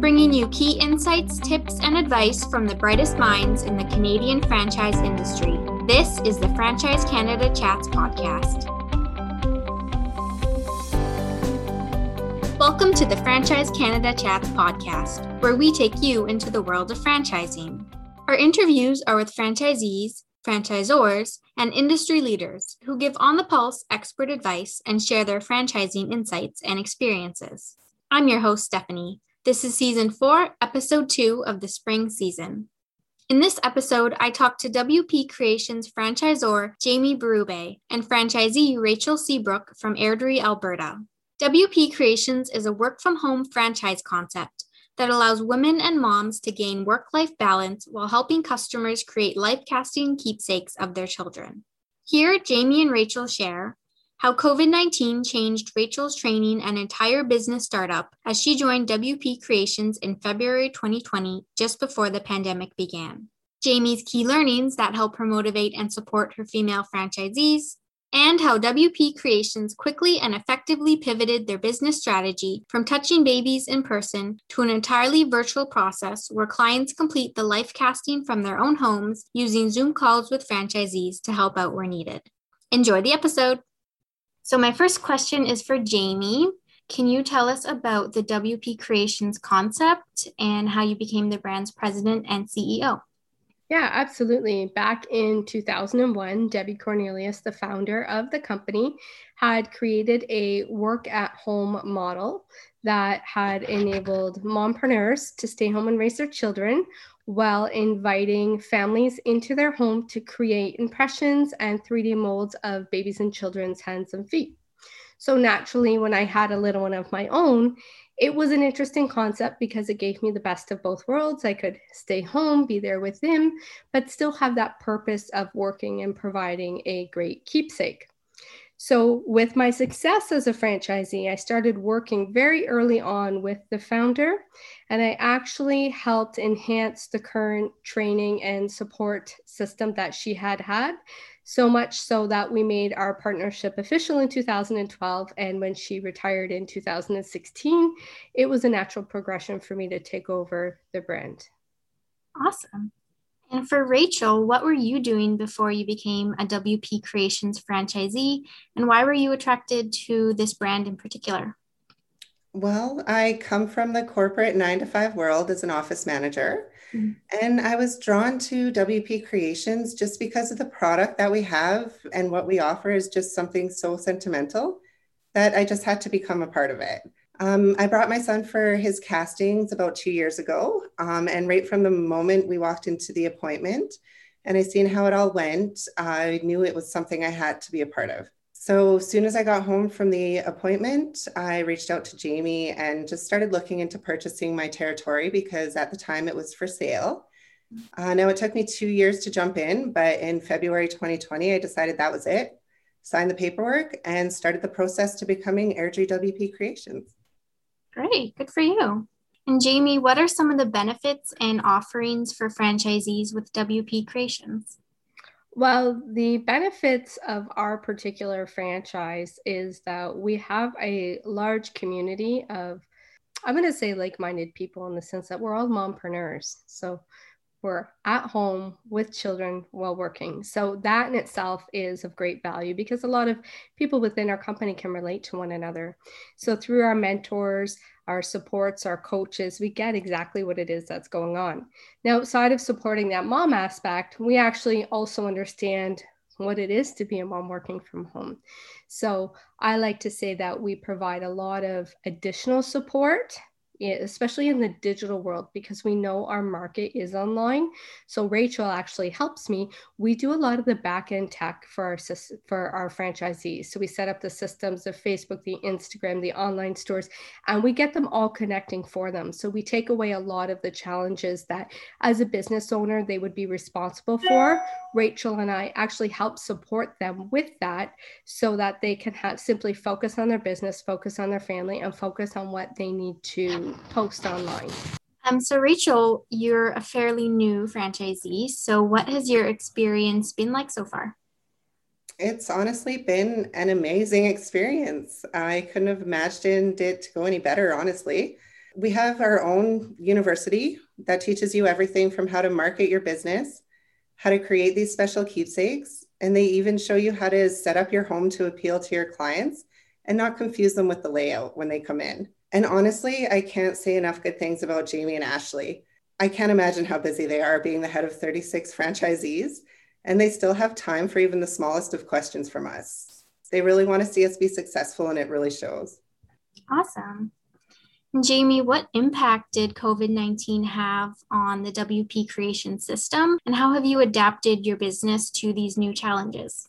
bringing you key insights, tips, and advice from the brightest minds in the Canadian franchise industry. This is the Franchise Canada Chats podcast. Welcome to the Franchise Canada Chats podcast, where we take you into the world of franchising. Our interviews are with franchisees, franchisors, and industry leaders who give on the pulse expert advice and share their franchising insights and experiences. I'm your host, Stephanie. This is season four, episode two of the spring season. In this episode, I talked to WP Creations franchisor Jamie Berube and franchisee Rachel Seabrook from Airdrie, Alberta. WP Creations is a work from home franchise concept that allows women and moms to gain work life balance while helping customers create life casting keepsakes of their children. Here, Jamie and Rachel share how COVID 19 changed Rachel's training and entire business startup as she joined WP Creations in February 2020, just before the pandemic began. Jamie's key learnings that help her motivate and support her female franchisees, and how WP Creations quickly and effectively pivoted their business strategy from touching babies in person to an entirely virtual process where clients complete the life casting from their own homes using Zoom calls with franchisees to help out where needed. Enjoy the episode. So, my first question is for Jamie. Can you tell us about the WP Creations concept and how you became the brand's president and CEO? Yeah, absolutely. Back in 2001, Debbie Cornelius, the founder of the company, had created a work at home model that had enabled mompreneurs to stay home and raise their children while inviting families into their home to create impressions and 3D molds of babies and children's hands and feet. So, naturally, when I had a little one of my own, it was an interesting concept because it gave me the best of both worlds. I could stay home, be there with him, but still have that purpose of working and providing a great keepsake. So, with my success as a franchisee, I started working very early on with the founder, and I actually helped enhance the current training and support system that she had had so much so that we made our partnership official in 2012. And when she retired in 2016, it was a natural progression for me to take over the brand. Awesome. And for Rachel, what were you doing before you became a WP Creations franchisee? And why were you attracted to this brand in particular? Well, I come from the corporate nine to five world as an office manager. Mm-hmm. And I was drawn to WP Creations just because of the product that we have and what we offer is just something so sentimental that I just had to become a part of it. Um, I brought my son for his castings about two years ago. Um, and right from the moment we walked into the appointment and I seen how it all went, I knew it was something I had to be a part of. So as soon as I got home from the appointment, I reached out to Jamie and just started looking into purchasing my territory because at the time it was for sale. Uh, now it took me two years to jump in, but in February 2020, I decided that was it. Signed the paperwork and started the process to becoming Airdrie WP Creations. Great, good for you. And Jamie, what are some of the benefits and offerings for franchisees with WP Creations? Well, the benefits of our particular franchise is that we have a large community of, I'm going to say like minded people in the sense that we're all mompreneurs. So we're at home with children while working. So that in itself is of great value because a lot of people within our company can relate to one another. So through our mentors, our supports, our coaches, we get exactly what it is that's going on. Now, outside of supporting that mom aspect, we actually also understand what it is to be a mom working from home. So I like to say that we provide a lot of additional support especially in the digital world, because we know our market is online. So Rachel actually helps me. We do a lot of the back end tech for our for our franchisees. So we set up the systems, of Facebook, the Instagram, the online stores, and we get them all connecting for them. So we take away a lot of the challenges that, as a business owner, they would be responsible for. Rachel and I actually help support them with that, so that they can have simply focus on their business, focus on their family, and focus on what they need to post online? Um, so Rachel, you're a fairly new franchisee. So what has your experience been like so far? It's honestly been an amazing experience. I couldn't have imagined it to go any better, honestly. We have our own university that teaches you everything from how to market your business, how to create these special keepsakes, and they even show you how to set up your home to appeal to your clients and not confuse them with the layout when they come in. And honestly, I can't say enough good things about Jamie and Ashley. I can't imagine how busy they are being the head of 36 franchisees, and they still have time for even the smallest of questions from us. They really want to see us be successful, and it really shows. Awesome. Jamie, what impact did COVID 19 have on the WP creation system, and how have you adapted your business to these new challenges?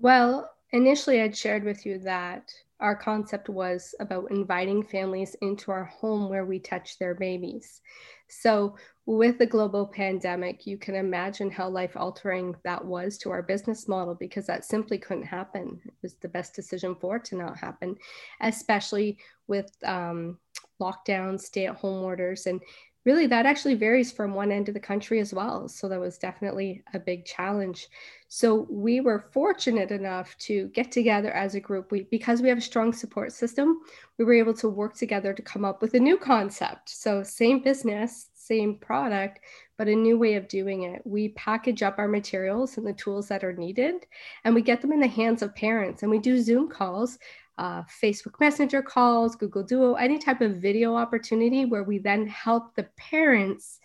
Well, initially, I'd shared with you that our concept was about inviting families into our home where we touch their babies. So, with the global pandemic, you can imagine how life altering that was to our business model because that simply couldn't happen. It was the best decision for it to not happen, especially with um, lockdowns, stay at home orders, and really that actually varies from one end of the country as well. So that was definitely a big challenge. So we were fortunate enough to get together as a group. We because we have a strong support system, we were able to work together to come up with a new concept. So same business, same product, but a new way of doing it. We package up our materials and the tools that are needed, and we get them in the hands of parents. And we do Zoom calls uh, Facebook Messenger calls, Google Duo, any type of video opportunity where we then help the parents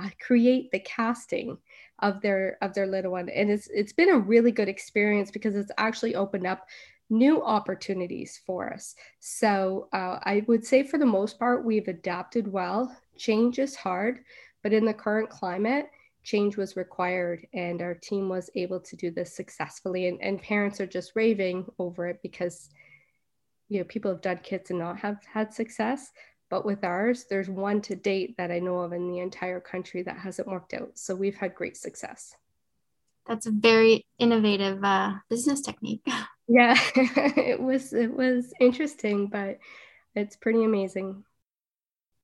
uh, create the casting of their of their little one. And it's it's been a really good experience because it's actually opened up new opportunities for us. So uh, I would say for the most part we've adapted well. Change is hard, but in the current climate, change was required and our team was able to do this successfully and, and parents are just raving over it because you know people have done kits and not have had success but with ours there's one to date that i know of in the entire country that hasn't worked out. So we've had great success. That's a very innovative uh, business technique. Yeah it was it was interesting but it's pretty amazing.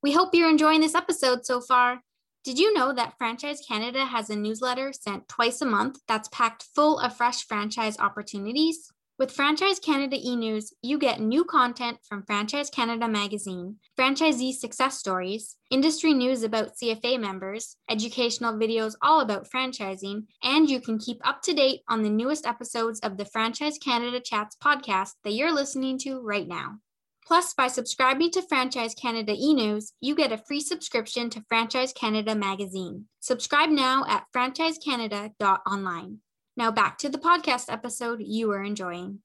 We hope you're enjoying this episode so far. Did you know that Franchise Canada has a newsletter sent twice a month that's packed full of fresh franchise opportunities? With Franchise Canada e News, you get new content from Franchise Canada magazine, franchisee success stories, industry news about CFA members, educational videos all about franchising, and you can keep up to date on the newest episodes of the Franchise Canada Chats podcast that you're listening to right now. Plus, by subscribing to Franchise Canada e News, you get a free subscription to Franchise Canada magazine. Subscribe now at franchisecanada.online. Now back to the podcast episode you were enjoying.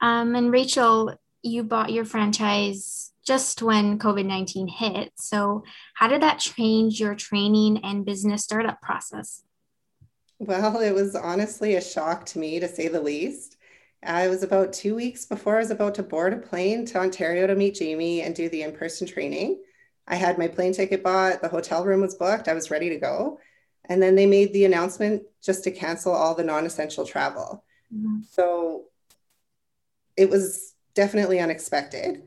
Um, and Rachel, you bought your franchise just when COVID 19 hit. So, how did that change your training and business startup process? Well, it was honestly a shock to me, to say the least. I was about two weeks before I was about to board a plane to Ontario to meet Jamie and do the in person training. I had my plane ticket bought, the hotel room was booked, I was ready to go. And then they made the announcement just to cancel all the non essential travel. Mm-hmm. So it was definitely unexpected.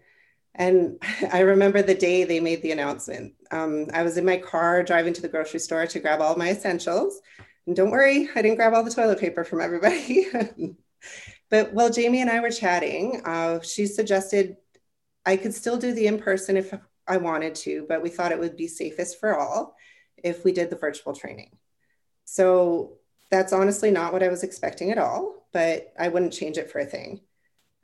And I remember the day they made the announcement. Um, I was in my car driving to the grocery store to grab all my essentials. And don't worry, I didn't grab all the toilet paper from everybody. but while Jamie and I were chatting, uh, she suggested I could still do the in person if I wanted to, but we thought it would be safest for all if we did the virtual training. So that's honestly not what I was expecting at all, but I wouldn't change it for a thing.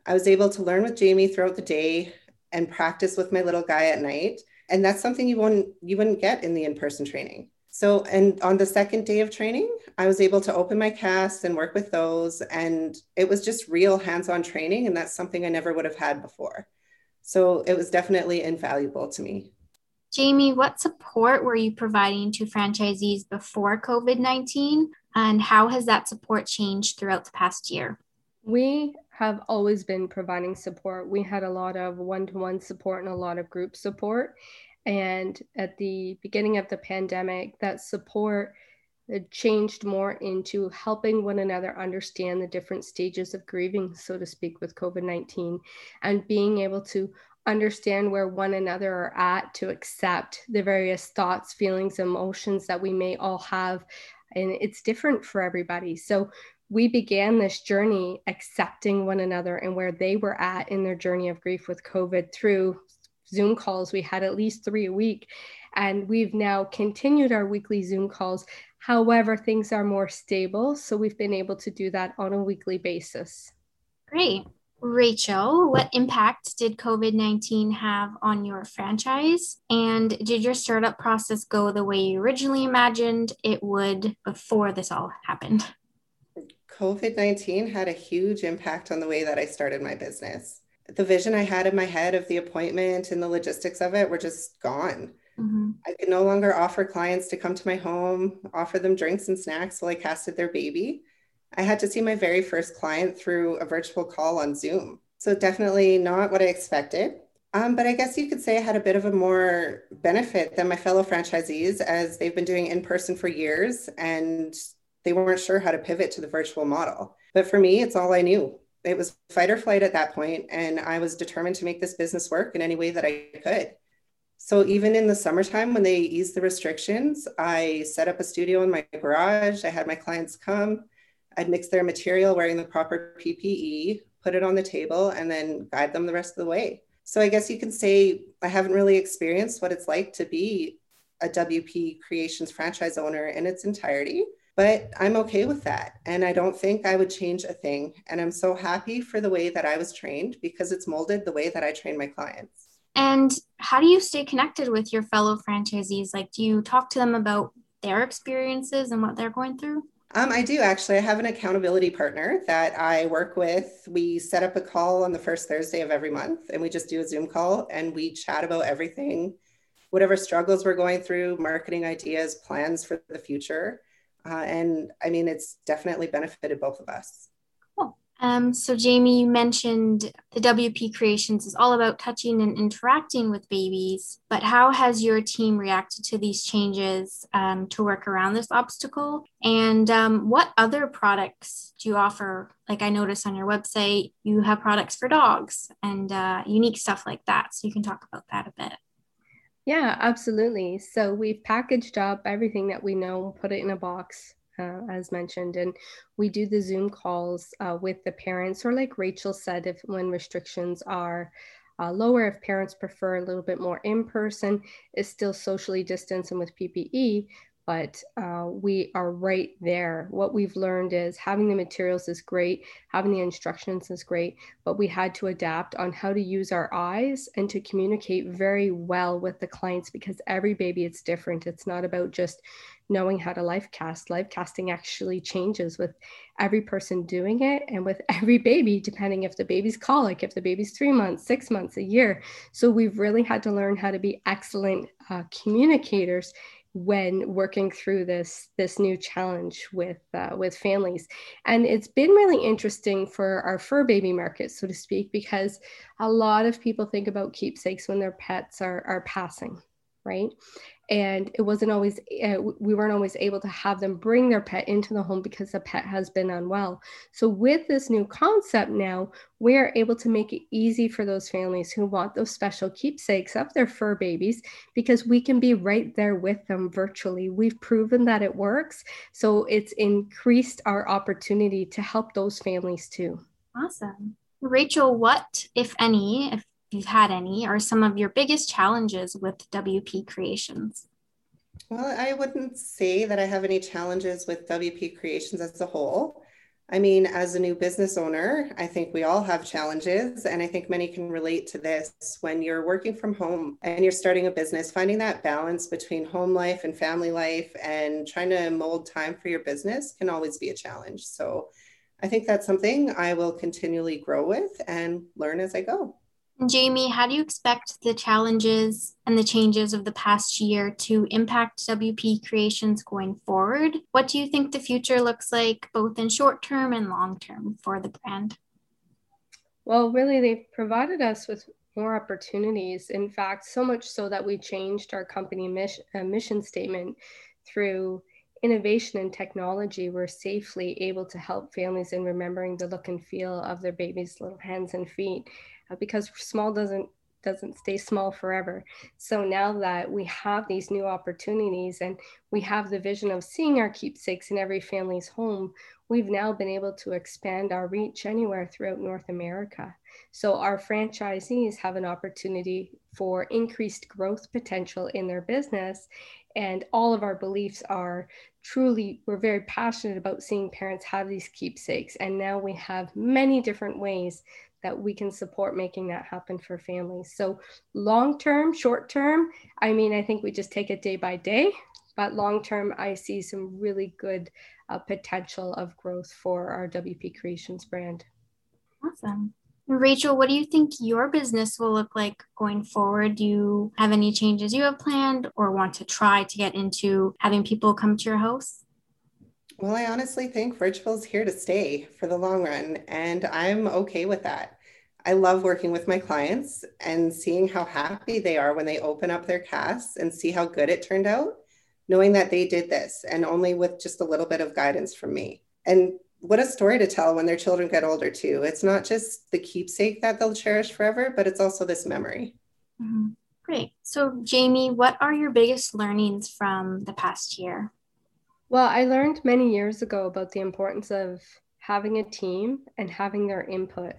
I was able to learn with Jamie throughout the day and practice with my little guy at night. And that's something you wouldn't you wouldn't get in the in-person training. So, and on the second day of training, I was able to open my casts and work with those. And it was just real hands on training. And that's something I never would have had before. So, it was definitely invaluable to me. Jamie, what support were you providing to franchisees before COVID 19? And how has that support changed throughout the past year? We have always been providing support. We had a lot of one to one support and a lot of group support. And at the beginning of the pandemic, that support changed more into helping one another understand the different stages of grieving, so to speak, with COVID 19 and being able to understand where one another are at, to accept the various thoughts, feelings, emotions that we may all have. And it's different for everybody. So we began this journey accepting one another and where they were at in their journey of grief with COVID through Zoom calls. We had at least three a week. And we've now continued our weekly Zoom calls. However, things are more stable. So we've been able to do that on a weekly basis. Great. Rachel, what impact did COVID 19 have on your franchise? And did your startup process go the way you originally imagined it would before this all happened? COVID 19 had a huge impact on the way that I started my business. The vision I had in my head of the appointment and the logistics of it were just gone. Mm-hmm. I could no longer offer clients to come to my home, offer them drinks and snacks while I casted their baby. I had to see my very first client through a virtual call on Zoom. So, definitely not what I expected. Um, but I guess you could say I had a bit of a more benefit than my fellow franchisees as they've been doing in person for years and they weren't sure how to pivot to the virtual model. But for me, it's all I knew. It was fight or flight at that point, and I was determined to make this business work in any way that I could. So even in the summertime when they eased the restrictions, I set up a studio in my garage. I had my clients come. I'd mix their material wearing the proper PPE, put it on the table, and then guide them the rest of the way. So I guess you can say I haven't really experienced what it's like to be a WP Creations franchise owner in its entirety, but I'm okay with that. And I don't think I would change a thing. And I'm so happy for the way that I was trained because it's molded the way that I train my clients. And how do you stay connected with your fellow franchisees? Like, do you talk to them about their experiences and what they're going through? Um, I do actually. I have an accountability partner that I work with. We set up a call on the first Thursday of every month and we just do a Zoom call and we chat about everything, whatever struggles we're going through, marketing ideas, plans for the future. Uh, and I mean, it's definitely benefited both of us. Um, so, Jamie, you mentioned the WP Creations is all about touching and interacting with babies, but how has your team reacted to these changes um, to work around this obstacle? And um, what other products do you offer? Like I noticed on your website, you have products for dogs and uh, unique stuff like that. So, you can talk about that a bit. Yeah, absolutely. So, we've packaged up everything that we know, put it in a box uh, as mentioned. And we do the Zoom calls uh, with the parents, or like Rachel said, if when restrictions are uh, lower, if parents prefer a little bit more in person, is still socially distanced and with PPE, but uh, we are right there. What we've learned is having the materials is great, having the instructions is great, but we had to adapt on how to use our eyes and to communicate very well with the clients because every baby is different. It's not about just knowing how to life cast. Life casting actually changes with every person doing it and with every baby, depending if the baby's colic, if the baby's three months, six months, a year. So we've really had to learn how to be excellent uh, communicators when working through this this new challenge with uh, with families and it's been really interesting for our fur baby market so to speak because a lot of people think about keepsakes when their pets are are passing right and it wasn't always uh, we weren't always able to have them bring their pet into the home because the pet has been unwell. So with this new concept now we're able to make it easy for those families who want those special keepsakes of their fur babies because we can be right there with them virtually. We've proven that it works. So it's increased our opportunity to help those families too. Awesome. Rachel, what, if any, if you've had any, are some of your biggest challenges with WP Creations? Well, I wouldn't say that I have any challenges with WP Creations as a whole. I mean, as a new business owner, I think we all have challenges. And I think many can relate to this when you're working from home and you're starting a business, finding that balance between home life and family life and trying to mold time for your business can always be a challenge. So I think that's something I will continually grow with and learn as I go. Jamie, how do you expect the challenges and the changes of the past year to impact WP Creations going forward? What do you think the future looks like, both in short term and long term, for the brand? Well, really, they've provided us with more opportunities. In fact, so much so that we changed our company mission, uh, mission statement through innovation and technology. We're safely able to help families in remembering the look and feel of their baby's little hands and feet Uh, because small doesn't doesn't stay small forever. So now that we have these new opportunities and we have the vision of seeing our keepsakes in every family's home, we've now been able to expand our reach anywhere throughout North America. So our franchisees have an opportunity for increased growth potential in their business. And all of our beliefs are truly, we're very passionate about seeing parents have these keepsakes. And now we have many different ways that we can support making that happen for families. So, long term, short term, I mean, I think we just take it day by day. But long term, I see some really good uh, potential of growth for our WP Creations brand. Awesome. Rachel, what do you think your business will look like going forward? Do you have any changes you have planned or want to try to get into having people come to your house? Well, I honestly think virtual is here to stay for the long run, and I'm okay with that. I love working with my clients and seeing how happy they are when they open up their casts and see how good it turned out, knowing that they did this and only with just a little bit of guidance from me. And what a story to tell when their children get older too it's not just the keepsake that they'll cherish forever but it's also this memory mm-hmm. great so jamie what are your biggest learnings from the past year well i learned many years ago about the importance of having a team and having their input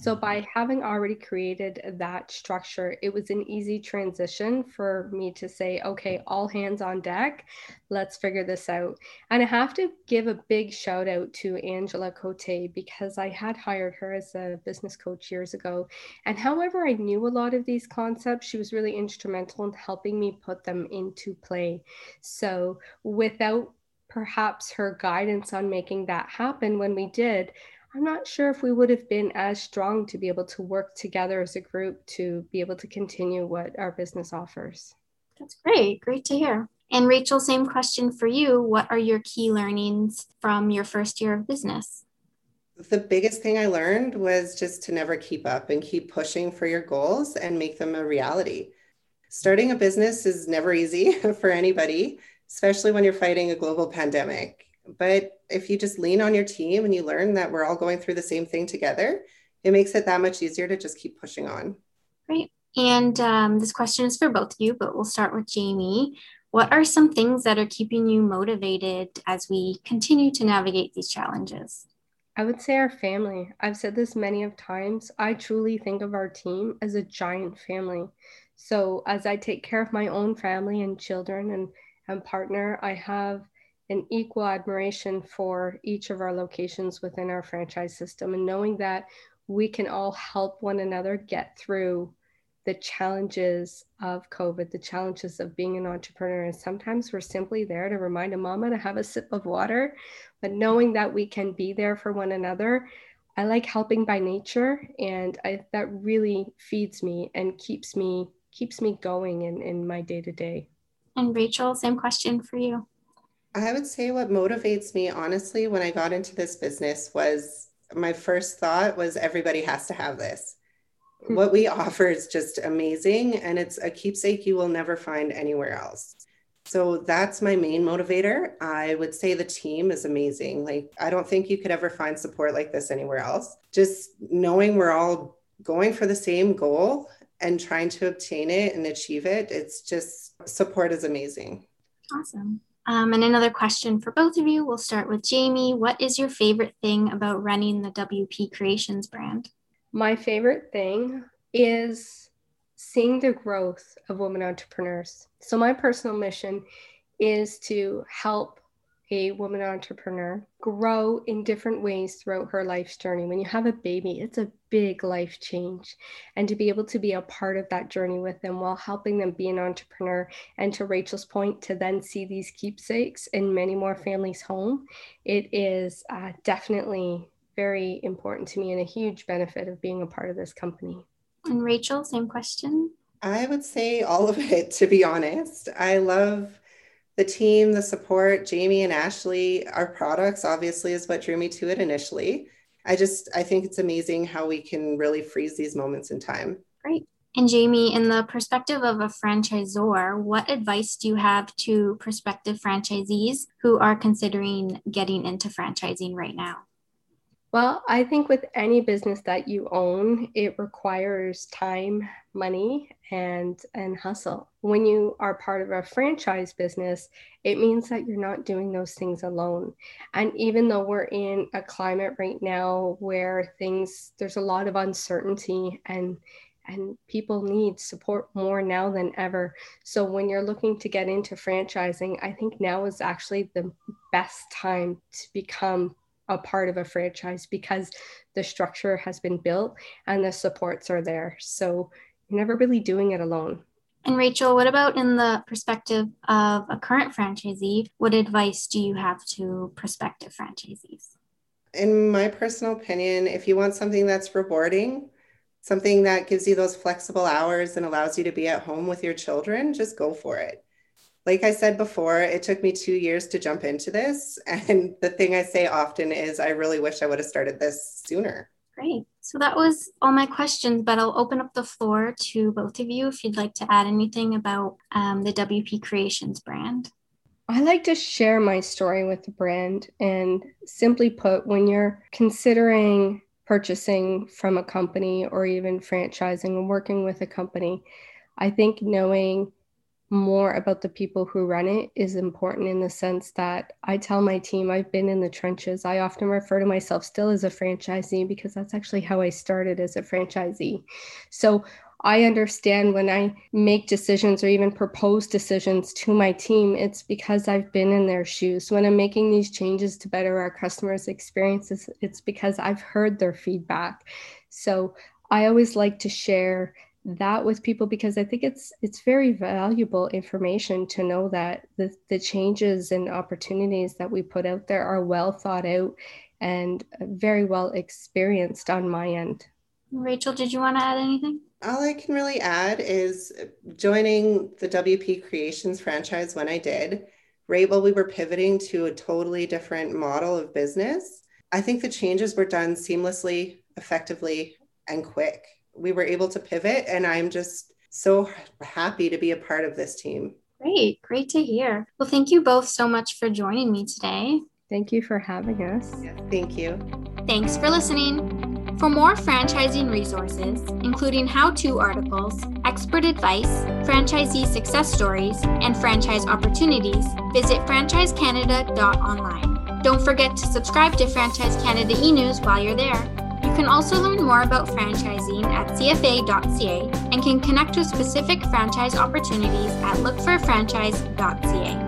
so, by mm-hmm. having already created that structure, it was an easy transition for me to say, okay, all hands on deck, let's figure this out. And I have to give a big shout out to Angela Cote because I had hired her as a business coach years ago. And however, I knew a lot of these concepts, she was really instrumental in helping me put them into play. So, without perhaps her guidance on making that happen when we did, I'm not sure if we would have been as strong to be able to work together as a group to be able to continue what our business offers. That's great. Great to hear. And Rachel, same question for you. What are your key learnings from your first year of business? The biggest thing I learned was just to never keep up and keep pushing for your goals and make them a reality. Starting a business is never easy for anybody, especially when you're fighting a global pandemic. But if you just lean on your team and you learn that we're all going through the same thing together, it makes it that much easier to just keep pushing on. Great. And um, this question is for both of you, but we'll start with Jamie. What are some things that are keeping you motivated as we continue to navigate these challenges? I would say our family. I've said this many of times. I truly think of our team as a giant family. So as I take care of my own family and children and, and partner, I have an equal admiration for each of our locations within our franchise system and knowing that we can all help one another get through the challenges of COVID, the challenges of being an entrepreneur. And sometimes we're simply there to remind a mama to have a sip of water, but knowing that we can be there for one another. I like helping by nature, and I, that really feeds me and keeps me keeps me going in, in my day to day. And Rachel, same question for you. I would say what motivates me, honestly, when I got into this business was my first thought was everybody has to have this. Mm-hmm. What we offer is just amazing, and it's a keepsake you will never find anywhere else. So that's my main motivator. I would say the team is amazing. Like, I don't think you could ever find support like this anywhere else. Just knowing we're all going for the same goal and trying to obtain it and achieve it, it's just support is amazing. Awesome. Um, and another question for both of you. We'll start with Jamie. What is your favorite thing about running the WP Creations brand? My favorite thing is seeing the growth of women entrepreneurs. So, my personal mission is to help a woman entrepreneur grow in different ways throughout her life's journey. When you have a baby, it's a big life change. And to be able to be a part of that journey with them while helping them be an entrepreneur, and to Rachel's point, to then see these keepsakes in many more families' home, it is uh, definitely very important to me and a huge benefit of being a part of this company. And Rachel, same question. I would say all of it, to be honest. I love the team, the support, Jamie and Ashley, our products obviously is what drew me to it initially. I just I think it's amazing how we can really freeze these moments in time. Great. And Jamie, in the perspective of a franchisor, what advice do you have to prospective franchisees who are considering getting into franchising right now? Well, I think with any business that you own, it requires time, money, and and hustle. When you are part of a franchise business, it means that you're not doing those things alone. And even though we're in a climate right now where things there's a lot of uncertainty and and people need support more now than ever. So when you're looking to get into franchising, I think now is actually the best time to become a part of a franchise because the structure has been built and the supports are there. So you're never really doing it alone. And Rachel, what about in the perspective of a current franchisee? What advice do you have to prospective franchisees? In my personal opinion, if you want something that's rewarding, something that gives you those flexible hours and allows you to be at home with your children, just go for it like I said before, it took me two years to jump into this. And the thing I say often is, I really wish I would have started this sooner. Great. So that was all my questions, but I'll open up the floor to both of you if you'd like to add anything about um, the WP Creations brand. I like to share my story with the brand. And simply put, when you're considering purchasing from a company or even franchising and working with a company, I think knowing more about the people who run it is important in the sense that I tell my team I've been in the trenches. I often refer to myself still as a franchisee because that's actually how I started as a franchisee. So I understand when I make decisions or even propose decisions to my team, it's because I've been in their shoes. When I'm making these changes to better our customers' experiences, it's because I've heard their feedback. So I always like to share that with people because I think it's it's very valuable information to know that the, the changes and opportunities that we put out there are well thought out and very well experienced on my end. Rachel, did you want to add anything? All I can really add is joining the WP Creations franchise when I did, right while we were pivoting to a totally different model of business. I think the changes were done seamlessly, effectively, and quick we were able to pivot and i'm just so happy to be a part of this team. Great great to hear. Well thank you both so much for joining me today. Thank you for having us. Yes, thank you. Thanks for listening. For more franchising resources, including how to articles, expert advice, franchisee success stories, and franchise opportunities, visit franchisecanada.online. Don't forget to subscribe to Franchise Canada e News while you're there. You can also learn more about franchising at cfa.ca and can connect with specific franchise opportunities at lookforfranchise.ca.